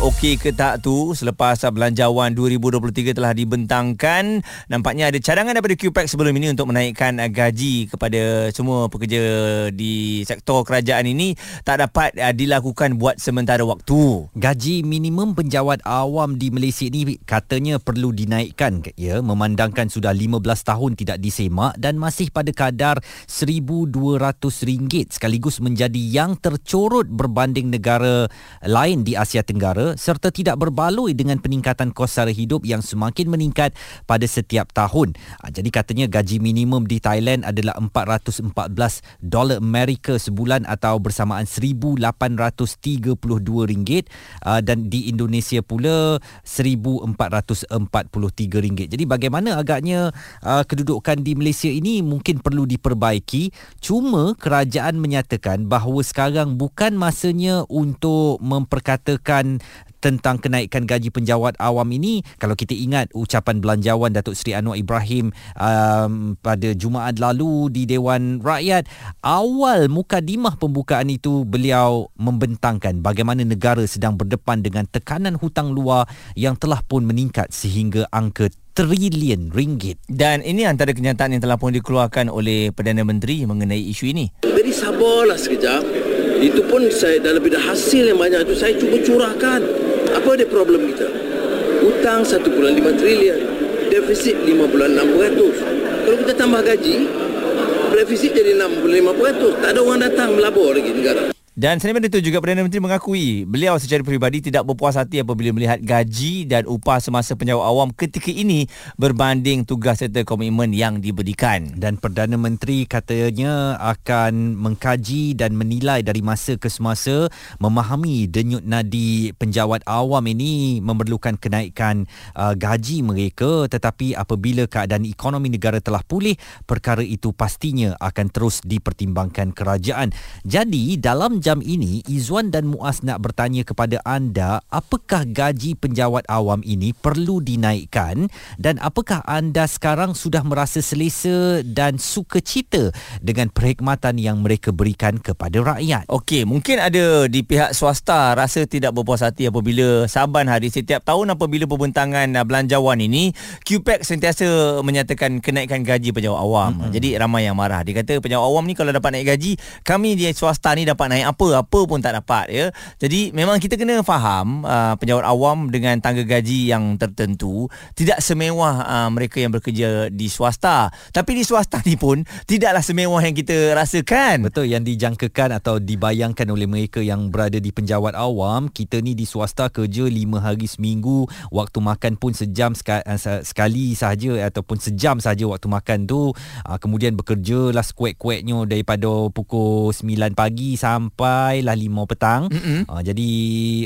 okey ke tak tu selepas belanjawan 2023 telah dibentangkan nampaknya ada cadangan daripada QPAC sebelum ini untuk menaikkan gaji kepada semua pekerja di sektor kerajaan ini tak dapat uh, dilakukan buat sementara waktu. Gaji minimum penjawat awam di Malaysia ini katanya perlu dinaikkan. Ya memandangkan sudah 15 tahun tidak disemak dan masih pada kadar RM1200 sekaligus menjadi yang tercorot berbanding negara lain di Asia Tenggara serta tidak berbaloi dengan peningkatan kos sara hidup yang semakin meningkat pada setiap tahun. Ah, jadi katanya gaji minimum di Thailand adalah 414 dolar Amerika sebulan atau bersamaan 1832 ringgit ah, dan di Indonesia pula 1443 ringgit. Jadi bagaimana agaknya ah, kedudukan di Malaysia ini mungkin perlu diperbaiki. Cuma kerajaan menyatakan bahawa sekarang bukan masanya untuk memperkatakan tentang kenaikan gaji penjawat awam ini kalau kita ingat ucapan belanjawan Datuk Seri Anwar Ibrahim um, pada Jumaat lalu di Dewan Rakyat awal mukadimah pembukaan itu beliau membentangkan bagaimana negara sedang berdepan dengan tekanan hutang luar yang telah pun meningkat sehingga angka trilion ringgit. Dan ini antara kenyataan yang telah pun dikeluarkan oleh Perdana Menteri mengenai isu ini. Jadi sabarlah sekejap. Itu pun saya dalam bidang hasil yang banyak itu saya cuba curahkan. Apa dia problem kita? Hutang 1.5 trilion, defisit 5.6%. Kalau kita tambah gaji, defisit jadi 6.5%. Tak ada orang datang melabur lagi negara. Dan selain itu juga Perdana Menteri mengakui beliau secara peribadi tidak berpuas hati apabila melihat gaji dan upah semasa penjawat awam ketika ini berbanding tugas serta komitmen yang diberikan. Dan Perdana Menteri katanya akan mengkaji dan menilai dari masa ke semasa memahami denyut nadi penjawat awam ini memerlukan kenaikan uh, gaji mereka tetapi apabila keadaan ekonomi negara telah pulih perkara itu pastinya akan terus dipertimbangkan kerajaan. Jadi dalam jam ini Izwan dan Muaz nak bertanya kepada anda apakah gaji penjawat awam ini perlu dinaikkan dan apakah anda sekarang sudah merasa selesa dan suka cita dengan perkhidmatan yang mereka berikan kepada rakyat. Okey, mungkin ada di pihak swasta rasa tidak berpuas hati apabila saban hari setiap tahun apabila pembentangan belanjawan ini QPAC sentiasa menyatakan kenaikan gaji penjawat awam. Mm-hmm. Jadi ramai yang marah. Dia kata penjawat awam ni kalau dapat naik gaji, kami di swasta ni dapat naik apa apa pun tak dapat ya. Jadi memang kita kena faham uh, penjawat awam dengan tangga gaji yang tertentu tidak semewah uh, mereka yang bekerja di swasta. Tapi di swasta ni pun tidaklah semewah yang kita rasakan. Betul yang dijangkakan atau dibayangkan oleh mereka yang berada di penjawat awam, kita ni di swasta kerja 5 hari seminggu, waktu makan pun sejam uh, sekali sahaja ataupun sejam saja waktu makan tu. Uh, kemudian bekerja lah sekuat-kuatnya daripada pukul 9 pagi sampai sampailah 5 petang. Mm-hmm. Uh, jadi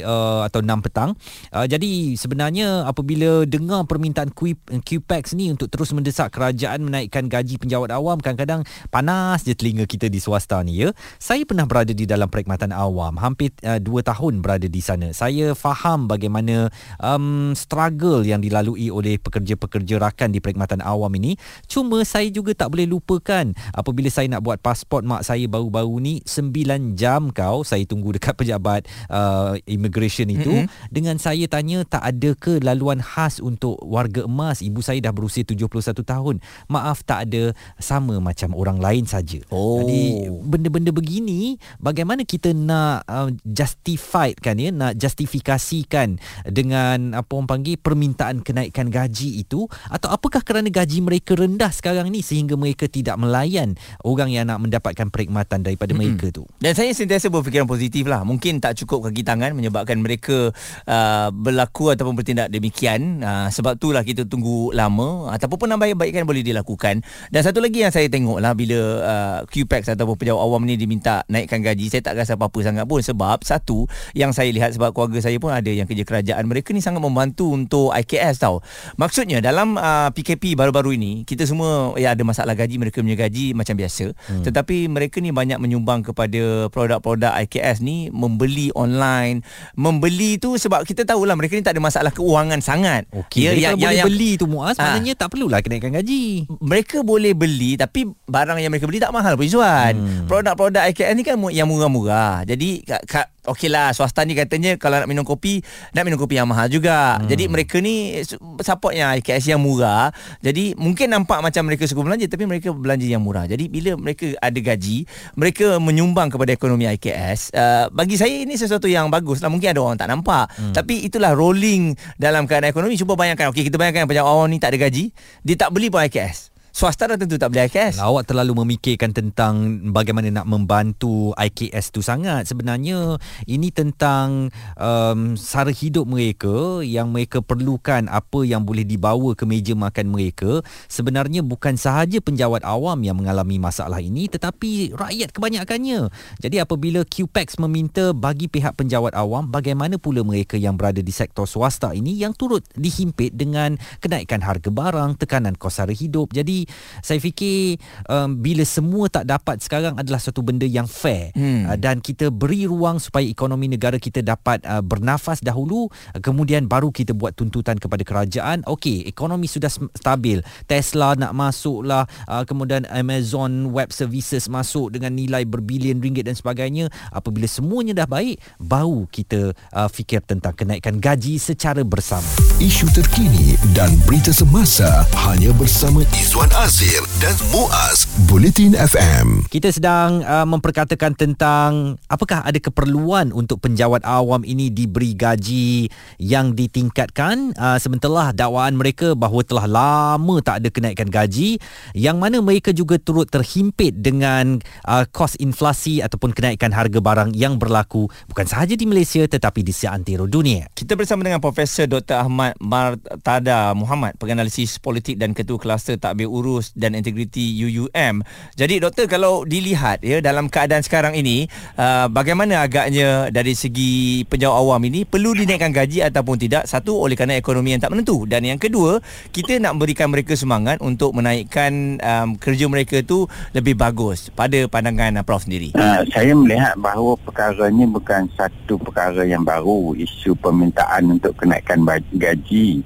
uh, atau 6 petang. Uh, jadi sebenarnya apabila dengar permintaan QPAX ni untuk terus mendesak kerajaan menaikkan gaji penjawat awam kadang-kadang panas je telinga kita di swasta ni ya. Saya pernah berada di dalam perkhidmatan awam hampir uh, 2 tahun berada di sana. Saya faham bagaimana um, struggle yang dilalui oleh pekerja-pekerja rakan di perkhidmatan awam ini. Cuma saya juga tak boleh lupakan apabila saya nak buat pasport mak saya baru-baru ni 9 jam kau saya tunggu dekat pejabat uh, immigration itu. Mm-hmm. dengan saya tanya tak ada ke laluan khas untuk warga emas? Ibu saya dah berusia 71 tahun. Maaf tak ada. Sama macam orang lain saja. Oh. jadi benda-benda begini bagaimana kita nak uh, justified kan ya? Nak justifikasikan dengan apa orang panggil permintaan kenaikan gaji itu? Atau apakah kerana gaji mereka rendah sekarang ni sehingga mereka tidak melayan orang yang nak mendapatkan perkhidmatan daripada mm-hmm. mereka tu? Dan saya sentiasa sentiasa berfikiran positif lah. Mungkin tak cukup kaki tangan menyebabkan mereka uh, berlaku ataupun bertindak demikian. Uh, sebab itulah kita tunggu lama ataupun penambahbaikan boleh dilakukan. Dan satu lagi yang saya tengok lah bila uh, QPAX ataupun pejabat awam ni diminta naikkan gaji, saya tak rasa apa-apa sangat pun. Sebab satu yang saya lihat sebab keluarga saya pun ada yang kerja kerajaan. Mereka ni sangat membantu untuk IKS tau. Maksudnya dalam uh, PKP baru-baru ini, kita semua ya ada masalah gaji, mereka punya gaji macam biasa. Hmm. Tetapi mereka ni banyak menyumbang kepada produk produk-produk IKS ni membeli online. Membeli tu sebab kita tahulah mereka ni tak ada masalah keuangan sangat. Okey, Ya, yeah, kalau boleh beli tu Muaz, Ah. maknanya tak perlulah kenaikan gaji. mereka boleh beli tapi barang yang mereka beli tak mahal pun Izzuan. Hmm. Produk-produk IKS ni kan yang murah-murah. Jadi ka, ka, okeylah swasta ni katanya kalau nak minum kopi nak minum kopi yang mahal juga. Hmm. Jadi mereka ni su- support yang IKS yang murah. Jadi mungkin nampak macam mereka suka belanja tapi mereka belanja yang murah. Jadi bila mereka ada gaji, mereka menyumbang kepada ekonomi IKS. Uh, bagi saya ini sesuatu yang bagus lah. Mungkin ada orang tak nampak. Hmm. Tapi itulah rolling dalam keadaan ekonomi. Cuba bayangkan. Okey kita bayangkan pejabat awam ni tak ada gaji. Dia tak beli pun IKS. Swasta dah tentu tak beli IKS. Awak terlalu memikirkan tentang bagaimana nak membantu IKS tu sangat. Sebenarnya ini tentang um, sara hidup mereka yang mereka perlukan apa yang boleh dibawa ke meja makan mereka. Sebenarnya bukan sahaja penjawat awam yang mengalami masalah ini tetapi rakyat kebanyakannya. Jadi apabila QPEX meminta bagi pihak penjawat awam bagaimana pula mereka yang berada di sektor swasta ini yang turut dihimpit dengan kenaikan harga barang, tekanan kos sara hidup. Jadi saya fikir um, bila semua tak dapat sekarang adalah satu benda yang fair. Hmm. uh, dan kita beri ruang supaya ekonomi negara kita dapat uh, bernafas dahulu uh, kemudian baru kita buat tuntutan kepada kerajaan. Okey ekonomi sudah stabil. Tesla nak masuk lah uh, kemudian Amazon Web Services masuk dengan nilai berbilion ringgit dan sebagainya. Apabila semuanya dah baik baru kita uh, fikir tentang kenaikan gaji secara bersama. Isu terkini dan berita semasa hanya bersama Izwan Azir dan Muaz Bulletin FM. Kita sedang uh, memperkatakan tentang apakah ada keperluan untuk penjawat awam ini diberi gaji yang ditingkatkan uh, sementara dakwaan mereka bahawa telah lama tak ada kenaikan gaji yang mana mereka juga turut terhimpit dengan uh, kos inflasi ataupun kenaikan harga barang yang berlaku bukan sahaja di Malaysia tetapi di seantero dunia. Kita bersama dengan Profesor Dr. Ahmad Martada Muhammad, penganalisis politik dan ketua kluster takbir urus dan integriti UUM. Jadi doktor kalau dilihat ya dalam keadaan sekarang ini uh, bagaimana agaknya dari segi penjawat awam ini perlu dinaikkan gaji ataupun tidak? Satu oleh kerana ekonomi yang tak menentu dan yang kedua kita nak berikan mereka semangat untuk menaikkan um, kerja mereka tu lebih bagus pada pandangan uh, Prof sendiri. Uh, saya melihat bahawa perkara ini bukan satu perkara yang baru isu permintaan untuk kenaikan gaji.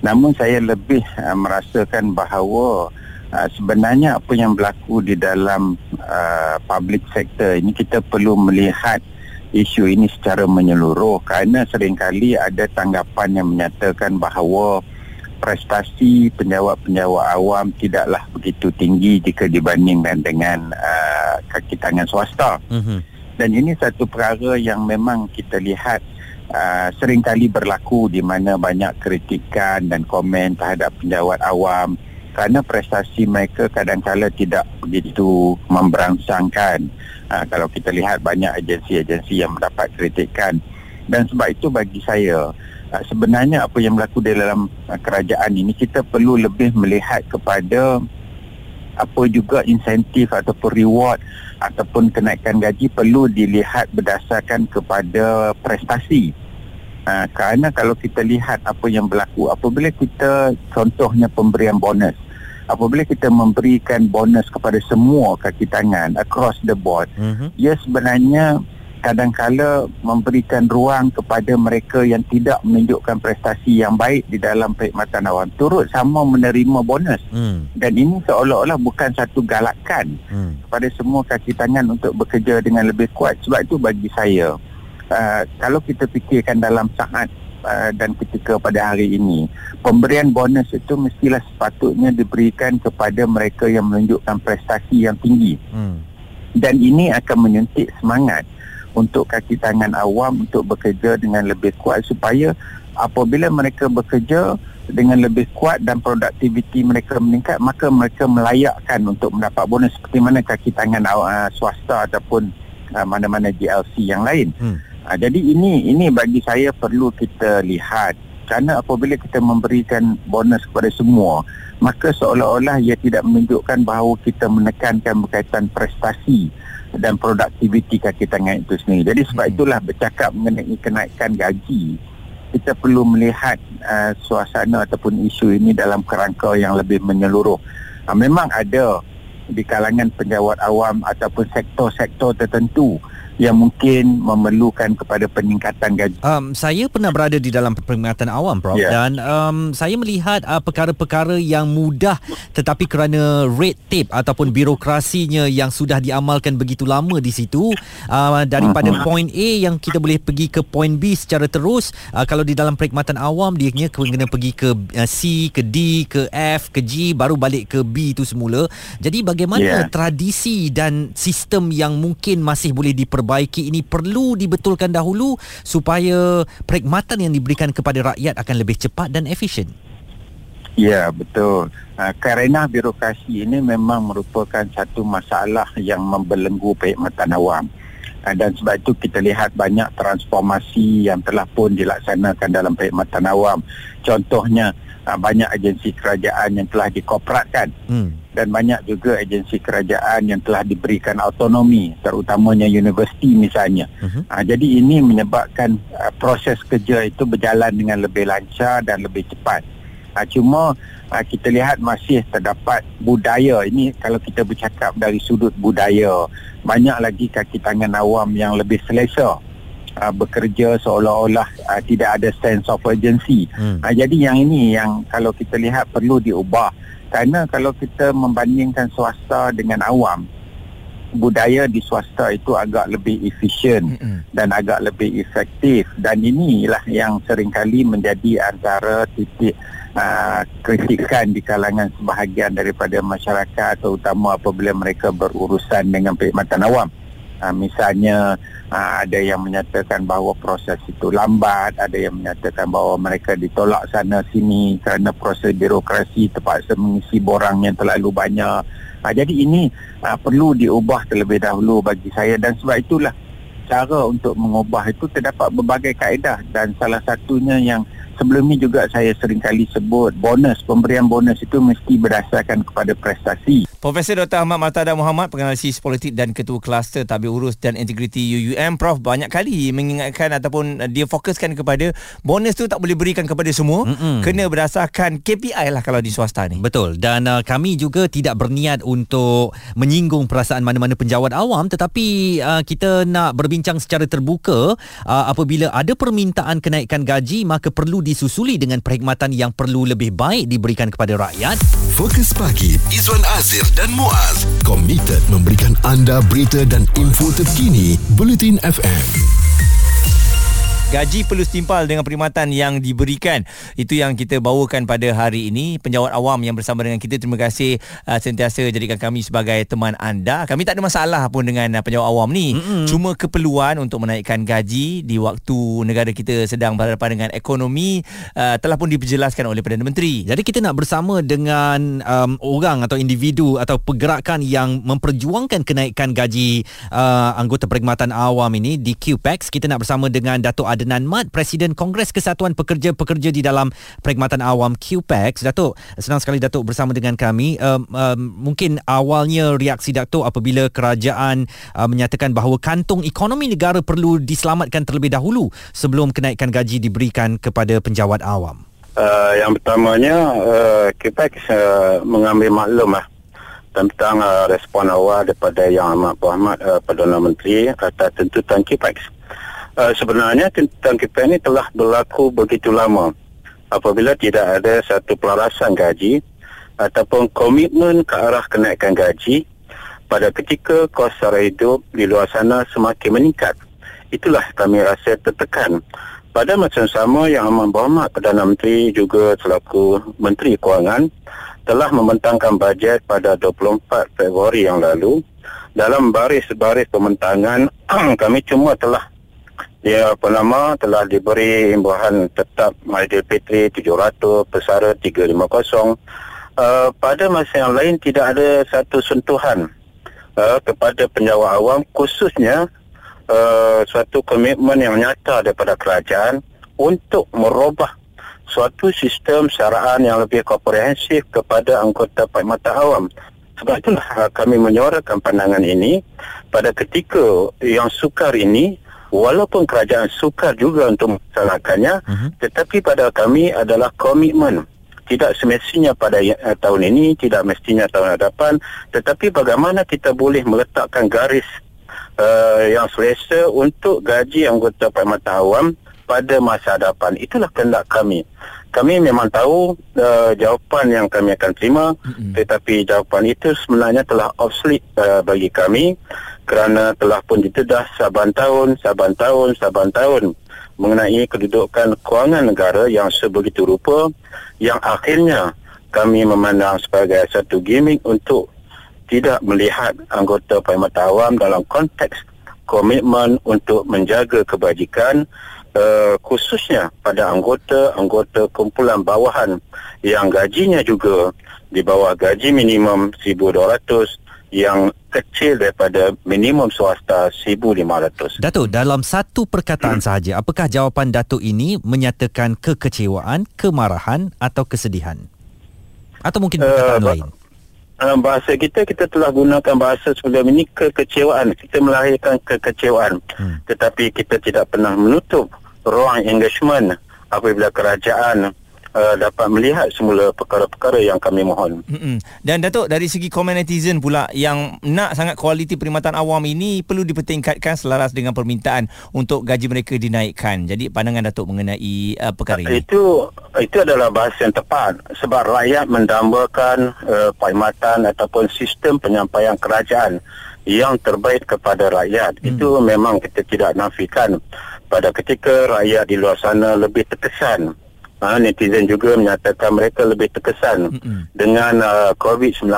Namun saya lebih uh, merasakan bahawa uh, sebenarnya apa yang berlaku di dalam uh, public sector ini kita perlu melihat isu ini secara menyeluruh kerana seringkali ada tanggapan yang menyatakan bahawa prestasi penjawat-penjawat awam tidaklah begitu tinggi jika dibandingkan dengan uh, kaki tangan swasta. Mm-hmm. Dan ini satu perkara yang memang kita lihat uh, seringkali berlaku di mana banyak kritikan dan komen terhadap penjawat awam kerana prestasi mereka kadang-kala tidak begitu memberangsangkan. Uh, kalau kita lihat banyak agensi-agensi yang mendapat kritikan dan sebab itu bagi saya uh, sebenarnya apa yang berlaku di dalam uh, kerajaan ini kita perlu lebih melihat kepada apa juga insentif ataupun reward ataupun kenaikan gaji perlu dilihat berdasarkan kepada prestasi. Uh, kerana kalau kita lihat apa yang berlaku apabila kita contohnya pemberian bonus apabila kita memberikan bonus kepada semua kaki tangan across the board Mm-hmm. ia sebenarnya kadangkala memberikan ruang kepada mereka yang tidak menunjukkan prestasi yang baik di dalam perkhidmatan awam turut sama menerima bonus Mm. dan ini seolah-olah bukan satu galakan Mm. kepada semua kaki tangan untuk bekerja dengan lebih kuat sebab itu bagi saya uh, kalau kita fikirkan dalam saat uh, dan ketika pada hari ini pemberian bonus itu mestilah sepatutnya diberikan kepada mereka yang menunjukkan prestasi yang tinggi Mm. dan ini akan menyuntik semangat untuk kaki tangan awam untuk bekerja dengan lebih kuat supaya apabila mereka bekerja dengan lebih kuat dan produktiviti mereka meningkat maka mereka melayakkan untuk mendapat bonus seperti mana kaki tangan uh, swasta ataupun uh, mana-mana GLC yang lain. Hmm. Uh, jadi ini ini bagi saya perlu kita lihat kerana apabila kita memberikan bonus kepada semua maka seolah-olah ia tidak menunjukkan bahawa kita menekankan berkaitan prestasi dan produktiviti kaki tangan itu sendiri. Jadi sebab Hmm. itulah bercakap mengenai kenaikan gaji kita perlu melihat uh, suasana ataupun isu ini dalam kerangka yang lebih menyeluruh. Uh, memang ada di kalangan penjawat awam ataupun sektor-sektor tertentu yang mungkin memerlukan kepada peningkatan gaji. Um, saya pernah berada di dalam perkhidmatan awam, Prof. Ya. Dan um, saya melihat uh, perkara-perkara yang mudah tetapi kerana red tape ataupun birokrasinya yang sudah diamalkan begitu lama di situ, uh, daripada Mhm. poin A yang kita boleh pergi ke poin B secara terus, uh, kalau di dalam perkhidmatan awam, dia kena pergi ke uh, C, ke D, ke F, ke G, baru balik ke B itu semula. Jadi bagaimana Ya. tradisi dan sistem yang mungkin masih boleh diperbaiki ini perlu dibetulkan dahulu supaya perkhidmatan yang diberikan kepada rakyat akan lebih cepat dan efisien. Ya, betul. Uh, kerana birokrasi ini memang merupakan satu masalah yang membelenggu perkhidmatan awam. Uh, dan sebab itu kita lihat banyak transformasi yang telah pun dilaksanakan dalam perkhidmatan awam. Contohnya, uh, banyak agensi kerajaan yang telah dikoperatkan Hmm. dan banyak juga agensi kerajaan yang telah diberikan autonomi terutamanya universiti misalnya. Mhm. Uh, jadi ini menyebabkan uh, proses kerja itu berjalan dengan lebih lancar dan lebih cepat. Uh, cuma uh, kita lihat masih terdapat budaya ini kalau kita bercakap dari sudut budaya banyak lagi kaki tangan awam yang lebih selesa uh, bekerja seolah-olah uh, tidak ada sense of urgency. Hmm. Ha, jadi yang ini yang kalau kita lihat perlu diubah. Kerana kalau kita membandingkan swasta dengan awam, budaya di swasta itu agak lebih efisien Mm-mm. dan agak lebih efektif dan inilah yang seringkali menjadi antara titik uh, kritikan di kalangan sebahagian daripada masyarakat terutama apabila mereka berurusan dengan perkhidmatan awam. Uh, misalnya uh, ada yang menyatakan bahawa proses itu lambat, ada yang menyatakan bahawa mereka ditolak sana sini kerana proses birokrasi terpaksa mengisi borang yang terlalu banyak. Uh, jadi ini uh, perlu diubah terlebih dahulu bagi saya dan sebab itulah cara untuk mengubah itu terdapat berbagai kaedah dan salah satunya yang sebelum ini juga saya seringkali sebut bonus pemberian bonus itu mesti berdasarkan kepada prestasi Profesor Dr. Ahmad Martada Muhammad, penganalisis politik dan ketua kluster tabir urus dan integriti UUM. Prof banyak kali mengingatkan ataupun uh, dia fokuskan kepada bonus tu tak boleh berikan kepada semua. Mm-mm. Kena berdasarkan KPI lah kalau di swasta ni. Betul dan uh, kami juga tidak berniat untuk menyinggung perasaan mana-mana penjawat awam tetapi uh, kita nak berbincang secara terbuka uh, apabila ada permintaan kenaikan gaji maka perlu disusuli dengan perkhidmatan yang perlu lebih baik diberikan kepada rakyat Fokus pagi Izwan Azir dan Muaz komited memberikan anda berita dan info terkini Bulletin FM. Gaji perlu setimpal dengan perkhidmatan yang diberikan. Itu yang kita bawakan pada hari ini. Penjawat awam yang bersama dengan kita, terima kasih uh, sentiasa jadikan kami sebagai teman anda. Kami tak ada masalah pun dengan uh, penjawat awam ni. Mm-hmm. Cuma keperluan untuk menaikkan gaji di waktu negara kita sedang berhadapan dengan ekonomi uh, telah pun diperjelaskan oleh Perdana Menteri. Jadi kita nak bersama dengan um, orang atau individu atau pergerakan yang memperjuangkan kenaikan gaji uh, anggota perkhidmatan awam ini di QPEX. Kita nak bersama dengan Datuk Adnan Mat, Presiden Kongres Kesatuan Pekerja-Pekerja di dalam perkhidmatan awam QPEX. Datuk, senang sekali Datuk bersama dengan kami. Um, um, mungkin awalnya reaksi Datuk apabila kerajaan uh, menyatakan bahawa kantung ekonomi negara perlu diselamatkan terlebih dahulu sebelum kenaikan gaji diberikan kepada penjawat awam. Uh, yang pertamanya uh, KPEX uh, mengambil maklum lah tentang uh, respon awal daripada Yang Amat Berhormat uh, Perdana Menteri atas tuntutan KPEX. Uh, sebenarnya tuntutan KPEX ini telah berlaku begitu lama apabila tidak ada satu pelarasan gaji ataupun komitmen ke arah kenaikan gaji pada ketika kos sara hidup di luar sana semakin meningkat. Itulah kami rasa tertekan. Pada masa yang sama yang Amat Berhormat Perdana Menteri juga selaku Menteri Kewangan telah membentangkan bajet pada 24 Februari yang lalu. Dalam baris-baris pembentangan kami cuma telah apa nama telah diberi imbuhan tetap Aidilfitri 700 pesara 350 uh, pada masa yang lain tidak ada satu sentuhan uh, kepada penjawat awam khususnya uh, suatu komitmen yang nyata daripada kerajaan untuk merubah suatu sistem syaraan yang lebih komprehensif kepada anggota perkhidmatan awam. Sebab itulah kami menyuarakan pandangan ini pada ketika yang sukar ini walaupun kerajaan sukar juga untuk melaksanakannya Mhm. tetapi pada kami adalah komitmen. Tidak semestinya pada uh, tahun ini tidak mestinya tahun hadapan tetapi bagaimana kita boleh meletakkan garis uh, yang selesa untuk gaji anggota Perkhidmatan Awam pada masa hadapan. Itulah kehendak kami kami memang tahu uh, jawapan yang kami akan terima mm-hmm. tetapi jawapan itu sebenarnya telah obsolete uh, bagi kami kerana telah pun ditedah saban tahun saban tahun saban tahun mengenai kedudukan kewangan negara yang sebegitu rupa yang akhirnya kami memandang sebagai satu gimmick untuk tidak melihat anggota Perkhidmatan Awam dalam konteks komitmen untuk menjaga kebajikan uh, khususnya pada anggota-anggota kumpulan bawahan yang gajinya juga di bawah gaji minimum 1200 yang kecil daripada minimum swasta 1500. Datuk, dalam satu perkataan hmm. sahaja, apakah jawapan Datuk ini menyatakan kekecewaan, kemarahan atau kesedihan? Atau mungkin perkataan uh, lain? Bahasa kita kita telah gunakan bahasa sebelum ini kekecewaan kita melahirkan kekecewaan hmm. tetapi kita tidak pernah menutup ruang engagement apabila kerajaan uh, dapat melihat semula perkara-perkara yang kami mohon. Mm-mm. Dan Datuk dari segi komen netizen pula yang nak sangat kualiti perkhidmatan awam ini perlu dipertingkatkan selaras dengan permintaan untuk gaji mereka dinaikkan. Jadi pandangan Datuk mengenai uh, perkara ini. Itu itu adalah bahasa yang tepat sebab rakyat mendambakan uh, perkhidmatan ataupun sistem penyampaian kerajaan yang terbaik kepada rakyat. Hmm. Itu memang kita tidak nafikan pada ketika rakyat di luar sana lebih terkesan ha, netizen juga menyatakan mereka lebih terkesan mm-hmm. dengan uh, COVID-19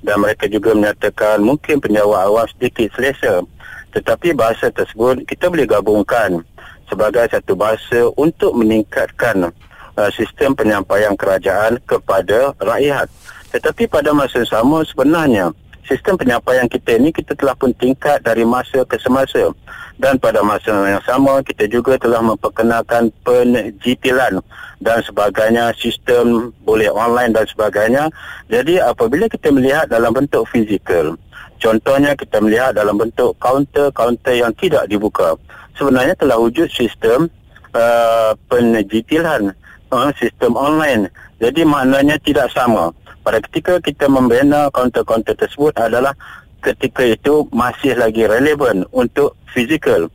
dan mereka juga menyatakan mungkin penjawat awam sedikit selesa. Tetapi bahasa tersebut kita boleh gabungkan sebagai satu bahasa untuk meningkatkan uh, sistem penyampaian kerajaan kepada rakyat. Tetapi pada masa yang sama sebenarnya sistem penyampaian kita ini kita telah pun tingkat dari masa ke semasa. Dan pada masa yang sama kita juga telah memperkenalkan penjitilan dan sebagainya sistem boleh online dan sebagainya. Jadi apabila kita melihat dalam bentuk fizikal contohnya kita melihat dalam bentuk kaunter-kaunter yang tidak dibuka sebenarnya telah wujud sistem uh, penjitilan uh, sistem online. Jadi maknanya tidak sama pada ketika kita membina kaunter-kaunter tersebut adalah ketika itu masih lagi relevan untuk fizikal.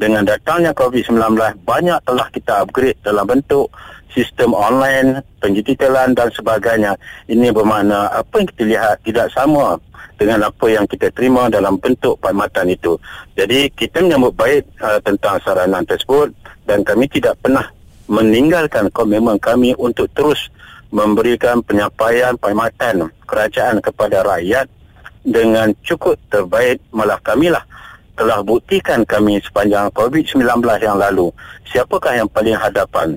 Dengan datangnya COVID-19, banyak telah kita upgrade dalam bentuk sistem online, penjitilan dan sebagainya. Ini bermakna apa yang kita lihat tidak sama dengan apa yang kita terima dalam bentuk perkhidmatan itu. Jadi kita menyambut baik uh, tentang saranan tersebut dan kami tidak pernah meninggalkan komitmen kami untuk terus memberikan penyampaian perkhidmatan kerajaan kepada rakyat dengan cukup terbaik malah kamilah telah buktikan kami sepanjang COVID-19 yang lalu. Siapakah yang paling hadapan?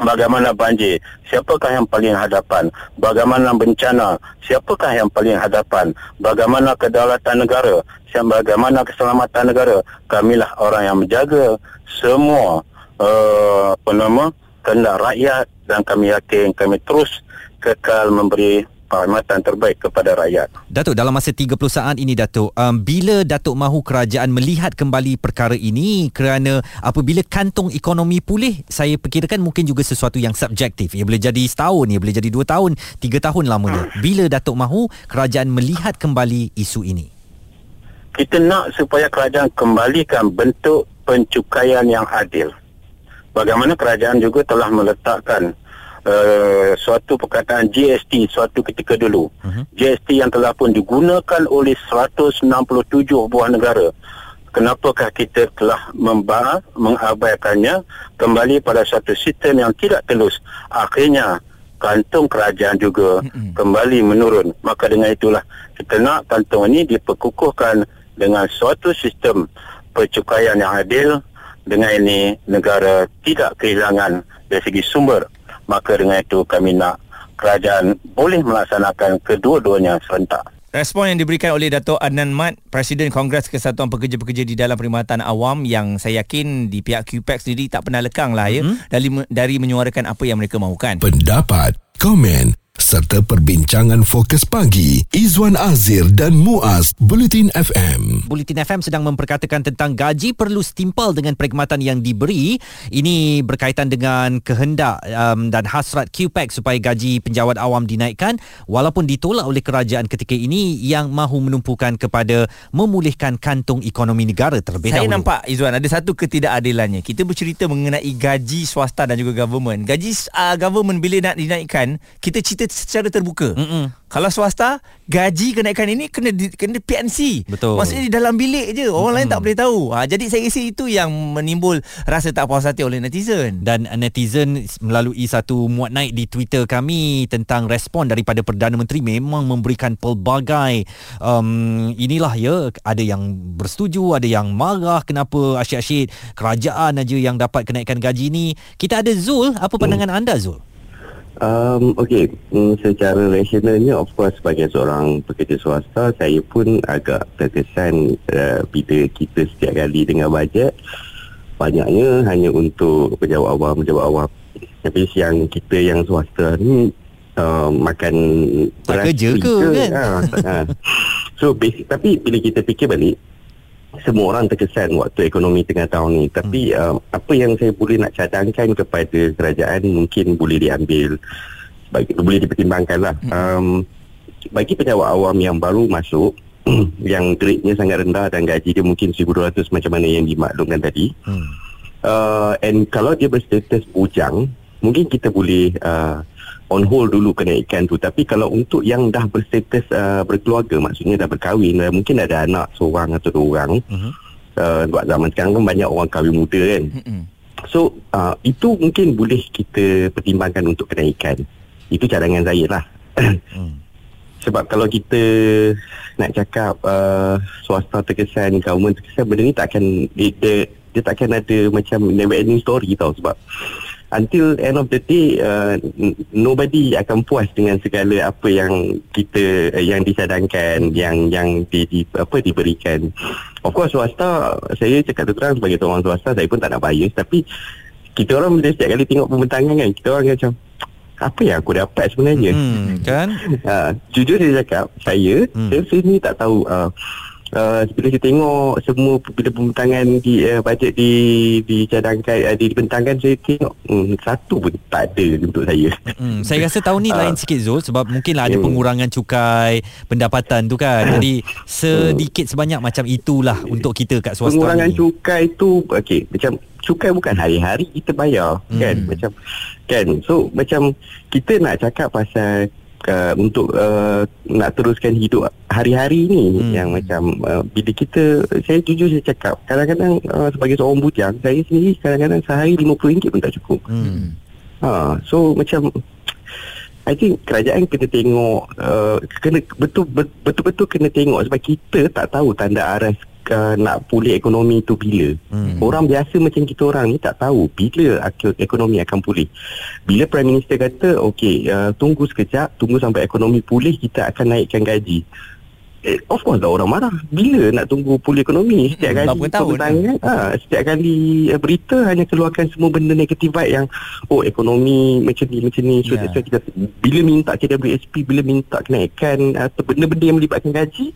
Bagaimana banjir? Siapakah yang paling hadapan? Bagaimana bencana? Siapakah yang paling hadapan? Bagaimana kedaulatan negara? Bagaimana keselamatan negara? Kamilah orang yang menjaga semua uh, apa nama kehendak rakyat dan kami yakin kami terus kekal memberi perkhidmatan terbaik kepada rakyat. Datuk, dalam masa 30 saat ini Datuk, um, bila Datuk mahu kerajaan melihat kembali perkara ini kerana apabila kantong ekonomi pulih, saya perkirakan mungkin juga sesuatu yang subjektif. Ia boleh jadi setahun, ia boleh jadi dua tahun, tiga tahun lamanya. Bila Datuk mahu kerajaan melihat kembali isu ini? Kita nak supaya kerajaan kembalikan bentuk pencukaian yang adil bagaimana kerajaan juga telah meletakkan uh, suatu perkataan GST suatu ketika dulu. Uh-huh. Mhm. GST yang telah pun digunakan oleh 167 buah negara. Kenapakah kita telah memba mengabaikannya kembali pada satu sistem yang tidak telus. Akhirnya kantung kerajaan juga uh-huh. kembali menurun. Maka dengan itulah kita nak kantung ini diperkukuhkan dengan suatu sistem percukaian yang adil dengan ini negara tidak kehilangan dari segi sumber maka dengan itu kami nak kerajaan boleh melaksanakan kedua-duanya serentak Respon yang diberikan oleh Dato' Adnan Mat, Presiden Kongres Kesatuan Pekerja-Pekerja di dalam Perkhidmatan Awam yang saya yakin di pihak QPEX sendiri tak pernah lekang lah ya mm-hmm. dari, dari menyuarakan apa yang mereka mahukan. Pendapat, komen serta perbincangan fokus pagi Izwan Azir dan Muaz Bulletin FM. Bulletin FM sedang memperkatakan tentang gaji perlu setimpal dengan perkhidmatan yang diberi. Ini berkaitan dengan kehendak um, dan hasrat QPAC supaya gaji penjawat awam dinaikkan walaupun ditolak oleh kerajaan ketika ini yang mahu menumpukan kepada memulihkan kantung ekonomi negara terlebih Saya dahulu. nampak Izwan ada satu ketidakadilannya. Kita bercerita mengenai gaji swasta dan juga government. Gaji uh, government bila nak dinaikkan, kita cerita secara terbuka. Mm-mm. Kalau swasta, gaji kenaikan ini kena di, kena PNC. Betul. Maksudnya di dalam bilik je. Orang lain tak boleh tahu. Ha, jadi saya rasa itu yang menimbul rasa tak puas hati oleh netizen. dan netizen melalui satu muat naik di Twitter kami tentang respon daripada Perdana Menteri memang memberikan pelbagai um, inilah ya ada yang bersetuju ada yang marah kenapa asyik-asyik kerajaan aja yang dapat kenaikan gaji ni kita ada Zul apa pandangan anda Zul Um, Okey, um, secara rasionalnya of course sebagai seorang pekerja swasta saya pun agak terkesan uh, bila kita setiap kali dengar bajet banyaknya hanya untuk pejabat awam, pejabat awam. Tapi yang kita yang swasta ni uh, makan Tak kerja ke, kan? Ha, ha. So basic, tapi bila kita fikir balik semua orang terkesan waktu ekonomi tengah tahun ni tapi hmm. uh, apa yang saya boleh nak cadangkan kepada kerajaan mungkin boleh diambil bagi, boleh dipertimbangkan lah hmm. um, bagi pejabat awam yang baru masuk yang grade-nya sangat rendah dan gaji dia mungkin 1200 macam mana yang dimaklumkan tadi hmm. uh, and kalau dia berstatus bujang mungkin kita boleh uh, on hold dulu kenaikan tu tapi kalau untuk yang dah berstatus uh, berkeluarga maksudnya dah berkahwin uh, mungkin ada anak seorang atau dua orang Mhm. uh, buat zaman sekarang kan banyak orang kahwin muda kan Mm-mm. so uh, itu mungkin boleh kita pertimbangkan untuk kenaikan itu cadangan saya lah Hmm. sebab kalau kita nak cakap uh, swasta terkesan government terkesan benda ni tak akan dia, dia, dia tak akan ada macam never ending story tau sebab until end of the day uh, nobody akan puas dengan segala apa yang kita uh, yang dicadangkan yang yang di, di apa diberikan. Of course swasta saya cakap terang sebagai seorang swasta saya pun tak nak bias. Tapi kita orang bila setiap kali tengok pembentangan kan kita orang macam apa yang aku dapat sebenarnya? Hmm kan? Ha, jujur saya cakap saya Hmm. saya sendiri tak tahu uh, uh, bila saya tengok semua bila pembentangan di uh, bajet di dicadangkan uh, dibentangkan saya tengok hmm, satu pun tak ada untuk saya. Hmm, saya rasa tahun ni Ah. lain sikit Zul sebab mungkinlah ada Hmm. pengurangan cukai pendapatan tu kan. Jadi sedikit sebanyak macam itulah untuk kita kat swasta Pengurangan ni. cukai tu okey macam cukai bukan hari-hari kita bayar hmm. kan macam kan so macam kita nak cakap pasal uh, untuk uh, nak teruskan hidup hari-hari ni Hmm. yang macam uh, bila kita saya jujur saya cakap kadang-kadang uh, sebagai seorang bujang saya sendiri kadang-kadang sehari RM50 pun tak cukup Hmm. Ha, so macam I think kerajaan kena tengok uh, kena betul bet- betul-betul kena tengok sebab kita tak tahu tanda aras uh, nak pulih ekonomi tu bila. Hmm. Orang biasa macam kita orang ni tak tahu bila ekonomi akan pulih. Bila Prime Minister kata okey uh, tunggu sekejap, tunggu sampai ekonomi pulih kita akan naikkan gaji. Eh, of course lah orang marah Bila nak tunggu pulih ekonomi Setiap Hmm, kali berapa tahun pembentangan, ha, Setiap kali uh, berita Hanya keluarkan semua benda negatif vibe yang Oh ekonomi macam ni macam ni so, yeah. so kita, Bila minta KWSP Bila minta kenaikan Atau benda-benda yang melibatkan gaji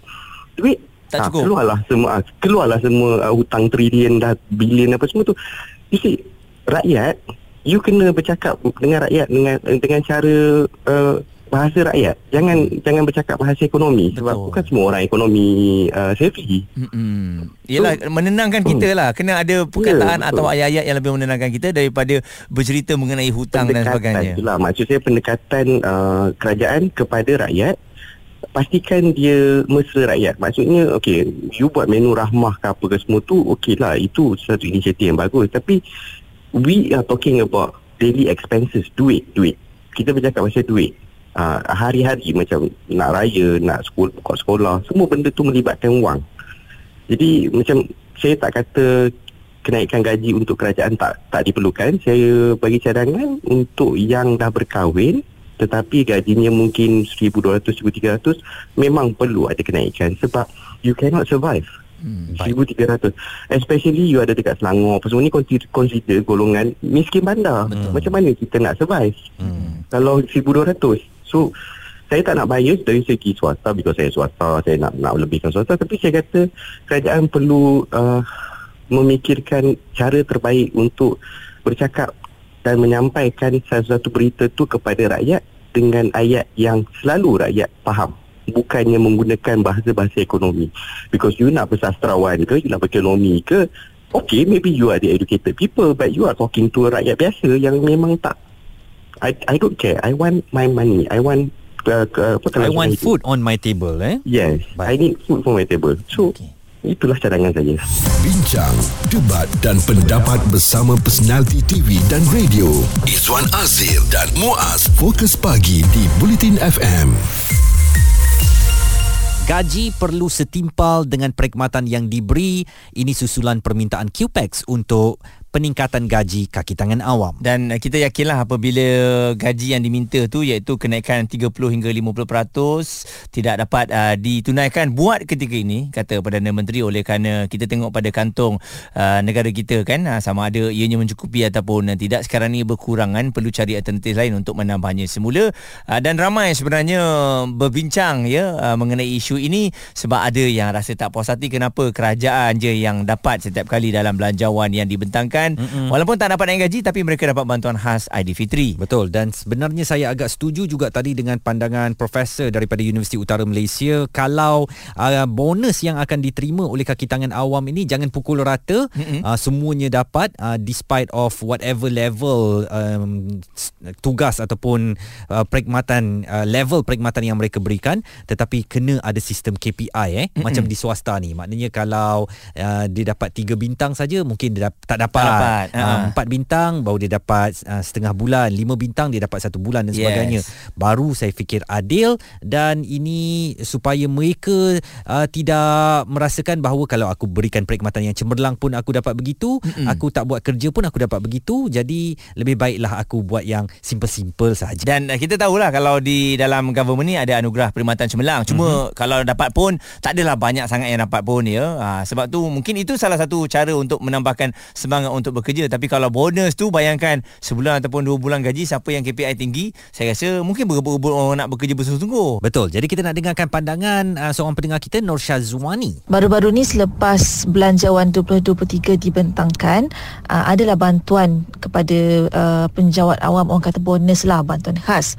Duit Tak ah, cukup. Keluarlah semua ah, Keluarlah semua uh, hutang trilion dah Bilion apa semua tu. You see Rakyat You kena bercakap dengan rakyat Dengan dengan cara uh, bahasa rakyat. Jangan hmm. jangan bercakap bahasa ekonomi sebab bukan semua orang ekonomi uh, savvy. Mm-mm. Yelah menenangkan kita lah. Kena ada perkataan Ya, atau ayat-ayat yang lebih menenangkan kita Daripada bercerita mengenai hutang dan sebagainya. itulah. Maksud saya pendekatan uh, kerajaan kepada rakyat pastikan dia mesra rakyat. Maksudnya okey you buat menu rahmah ke apa ke semua tu okey lah itu satu inisiatif yang bagus. Tapi we are talking about daily expenses duit duit. Kita bercakap pasal duit. Uh, hari-hari macam nak raya nak sekolah buka sekolah semua benda tu melibatkan wang. Jadi macam saya tak kata kenaikan gaji untuk kerajaan tak tak diperlukan. Saya bagi cadangan untuk yang dah berkahwin tetapi gajinya mungkin 1200 1300 memang perlu ada kenaikan sebab you cannot survive. Hmm, 1300 Especially you ada dekat Selangor Apa semua ni consider, consider golongan miskin bandar Betul. Macam mana kita nak survive Hmm. Kalau 1200 So saya tak nak bias dari segi swasta because saya swasta saya nak nak lebihkan swasta tapi saya kata kerajaan perlu uh, memikirkan cara terbaik untuk bercakap dan menyampaikan sesuatu berita tu kepada rakyat dengan ayat yang selalu rakyat faham bukannya menggunakan bahasa-bahasa ekonomi because you nak bersastrawan ke you nak berkekonomi ke okay maybe you are the educated people but you are talking to rakyat biasa yang memang tak I, I don't care I want my money I want uh, uh, I want food on my table eh. yes Baik. I need food for my table so okay. Itulah cadangan saya Bincang, debat dan pendapat bersama personaliti TV dan radio. Izwan Azir dan Muaz Fokus Pagi di Bulletin FM. Gaji perlu setimpal dengan perkhidmatan yang diberi. Ini susulan permintaan QPEX untuk peningkatan gaji kaki tangan awam. Dan uh, kita yakinlah apabila gaji yang diminta tu iaitu kenaikan 30 hingga 50% tidak dapat uh, ditunaikan buat ketika ini kata Perdana Menteri. Oleh kerana kita tengok pada kantong uh, negara kita kan uh, sama ada ianya mencukupi ataupun uh, tidak sekarang ni berkurangan perlu cari alternatif lain untuk menambahnya semula. Uh, dan ramai sebenarnya berbincang ya uh, mengenai isu ini sebab ada yang rasa tak puas hati kenapa kerajaan je yang dapat setiap kali dalam belanjawan yang dibentangkan Mm-mm. walaupun tak dapat naik gaji tapi mereka dapat bantuan khas Aidilfitri Betul. Dan sebenarnya saya agak setuju juga tadi dengan pandangan profesor daripada Universiti Utara Malaysia. Kalau uh, bonus yang akan diterima oleh kaki tangan awam ini jangan pukul rata. Uh, semuanya dapat uh, despite of whatever level um, tugas ataupun uh, perkhidmatan uh, level perkhidmatan yang mereka berikan. Tetapi kena ada sistem KPI eh Mm-mm. macam di swasta ni. Maknanya kalau uh, dia dapat 3 bintang saja mungkin dia dap- tak dapat, Tak dapat, uh, ha. empat bintang baru dia dapat uh, setengah bulan lima bintang dia dapat satu bulan dan Yes. sebagainya baru saya fikir adil dan ini supaya mereka uh, tidak merasakan bahawa kalau aku berikan perkhidmatan yang cemerlang pun aku dapat begitu Mm-mm. aku tak buat kerja pun aku dapat begitu jadi lebih baiklah aku buat yang simple-simple saja Dan uh, kita tahulah kalau di dalam government ni ada anugerah perkhidmatan cemerlang. Cuma mm-hmm. kalau dapat pun tak adalah banyak sangat yang dapat pun ya. Ha, sebab tu mungkin itu salah satu cara untuk menambahkan semangat untuk bekerja. Tapi kalau bonus tu bayangkan sebulan ataupun dua bulan gaji siapa yang KPI tinggi, saya rasa mungkin berebut-rebut orang nak bekerja bersungguh-sungguh. Betul. Jadi kita nak dengarkan pandangan uh, seorang pendengar kita Nur Syazwani. Baru-baru ni selepas belanjawan 2023 dibentangkan uh, adalah bantuan kepada uh, penjawat awam orang kata bonus lah bantuan khas.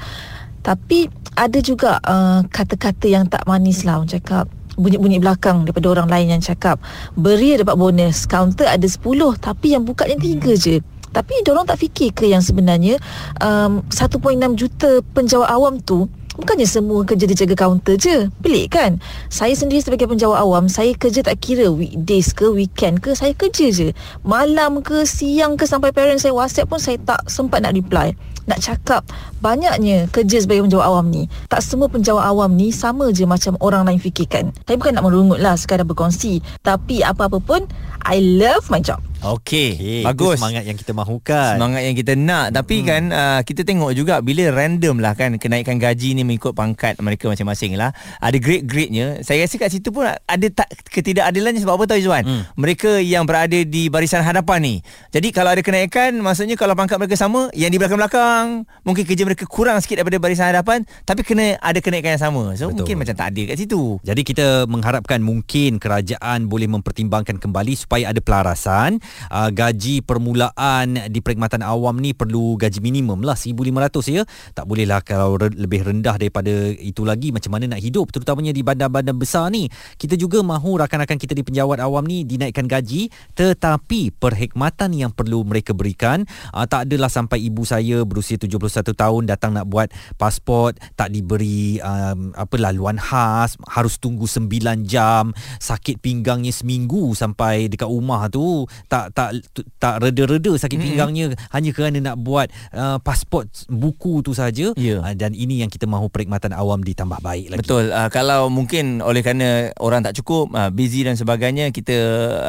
Tapi ada juga uh, kata-kata yang tak manis lah orang cakap bunyi-bunyi belakang daripada orang lain yang cakap beri dapat bonus kaunter ada 10 tapi yang buka yang 3 je. Tapi diorang tak fikir ke yang sebenarnya um, 1.6 juta penjawat awam tu Bukannya semua kerja dia jaga kaunter je? Pelik kan? Saya sendiri sebagai penjawat awam Saya kerja tak kira weekdays ke weekend ke Saya kerja je. Malam ke siang ke sampai parents saya whatsapp pun Saya tak sempat nak reply Nak cakap Banyaknya kerja sebagai penjawat awam ni. Tak semua penjawat awam ni Sama je macam orang lain fikirkan. Saya bukan nak merungut lah Sekadar berkongsi. Tapi apa-apa pun I love my job Okey, Okay, bagus. Itu semangat yang kita mahukan. Semangat yang kita nak Tapi hmm. kan uh, Kita tengok juga Bila random lah kan Kenaikan gaji ni Mengikut pangkat mereka masing-masing lah Ada grade-gradenya Saya rasa kat situ pun Ada tak ketidakadilannya Sebab apa tahu Izzuan hmm. Mereka yang berada di Barisan hadapan ni Jadi kalau ada kenaikan Maksudnya kalau pangkat mereka sama Yang di belakang-belakang Mungkin kerja mereka kurang sikit Daripada barisan hadapan Tapi kena ada kenaikan yang sama So Betul. Mungkin macam tak adil kat situ Jadi kita mengharapkan mungkin kerajaan boleh mempertimbangkan kembali supaya ada pelarasan. Uh, gaji permulaan di perkhidmatan awam ni perlu gaji minimum lah 1500 ya. Tak bolehlah kalau re- lebih rendah daripada itu lagi macam mana nak hidup terutamanya di bandar-bandar besar ni. Kita juga mahu rakan-rakan kita di penjawat awam ni dinaikkan gaji tetapi perkhidmatan yang perlu mereka berikan uh, tak adalah sampai ibu saya berusia 71 tahun datang nak buat pasport tak diberi um, apa laluan khas harus tunggu 9 jam sakit pinggangnya seminggu sampai dekat rumah tu tak tak tak reda-reda sakit mm-hmm. pinggangnya hanya kerana nak buat uh, pasport buku tu saja Ya. uh, dan ini yang kita mahu perkhidmatan awam ditambah baik lagi Betul. Uh, kalau mungkin oleh kerana orang tak cukup, uh, busy dan sebagainya, kita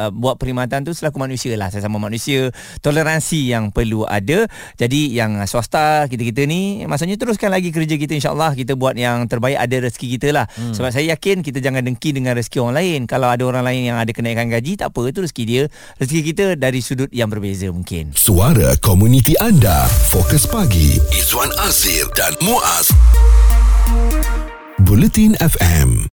uh, buat perkhidmatan tu selaku manusia lah. Sesama manusia, toleransi yang perlu ada. Jadi yang swasta kita-kita ni, maksudnya teruskan lagi kerja kita insyaAllah. Kita buat yang terbaik, ada rezeki kita lah. Hmm. Sebab saya yakin kita jangan dengki dengan rezeki orang lain. Kalau ada orang lain yang ada kenaikan gaji, tak apa, itu rezeki dia. Rezeki kita dari sudut yang berbeza mungkin. Suara komuniti anda. Fokus pagi. Izwan Azir dan Muaz Bulletin FM